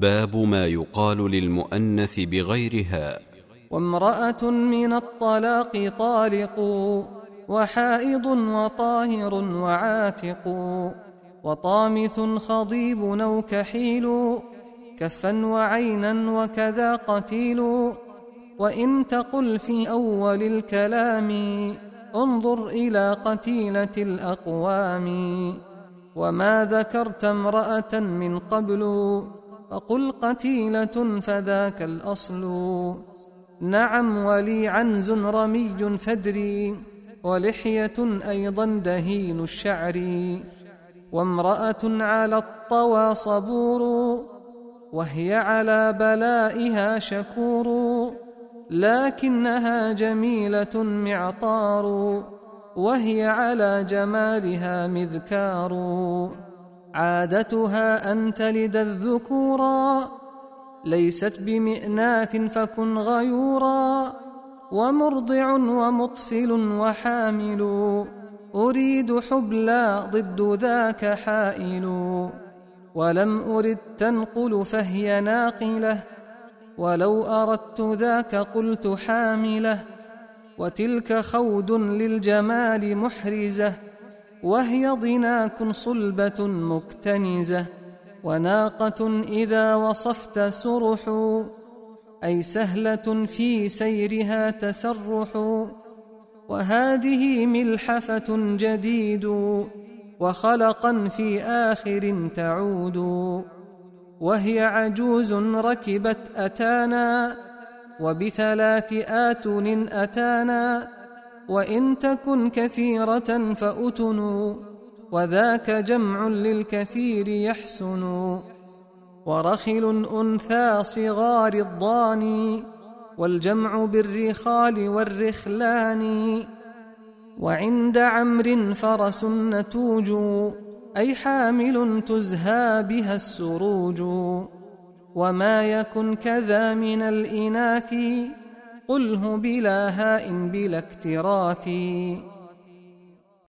باب ما يقال للمؤنث بغير هاء وامرأة من الطلاق طالق وحائض وطاهر وعاتق وطامث خضيب أو كحيل كفا وعينا وكذا قتيل. وإن تقل في أول الكلام انظر إلى قتيلة الأقوام. وما ذكرت امرأة من قبل فقل قتيلة فذاك الأصل. نعم ولي عنز رمي فدري ولحية أيضا دهين الشعر. وامرأة على الطوى صبور وهي على بلائها شكور. لكنها جميلة معطار وهي على جمالها مذكار. عادتها أن تلد الذكورا ليست بمئناث فكن غيورا ومرضع ومطفل وحامل. أريد حبلى ضد ذاك حائل. ولم أرد تنقل فهي ناقلة. ولو أردت ذاك قلت حاملة. وتلك خود للجمال محرزة. وهي ضناك صلبة مكتنزة وناقة إذا وصفت سرح أي سهلة في سيرها تسرح. وهذه ملحفة جديد وخلقا في آخر تعود. وهي عجوز ركبت أتانا وبثلاث آتن أتانا. وإن تكن كثيرة فأتن وذاك جمع للكثير يحسن ورخل أنثى صغار الضاني والجمع بالرخال والرخلان وعند عمر فرس نتوج أي حامل تزهى بها السروج وما يكن كذا من الإناث قله بلا هاء بلا اكتراث.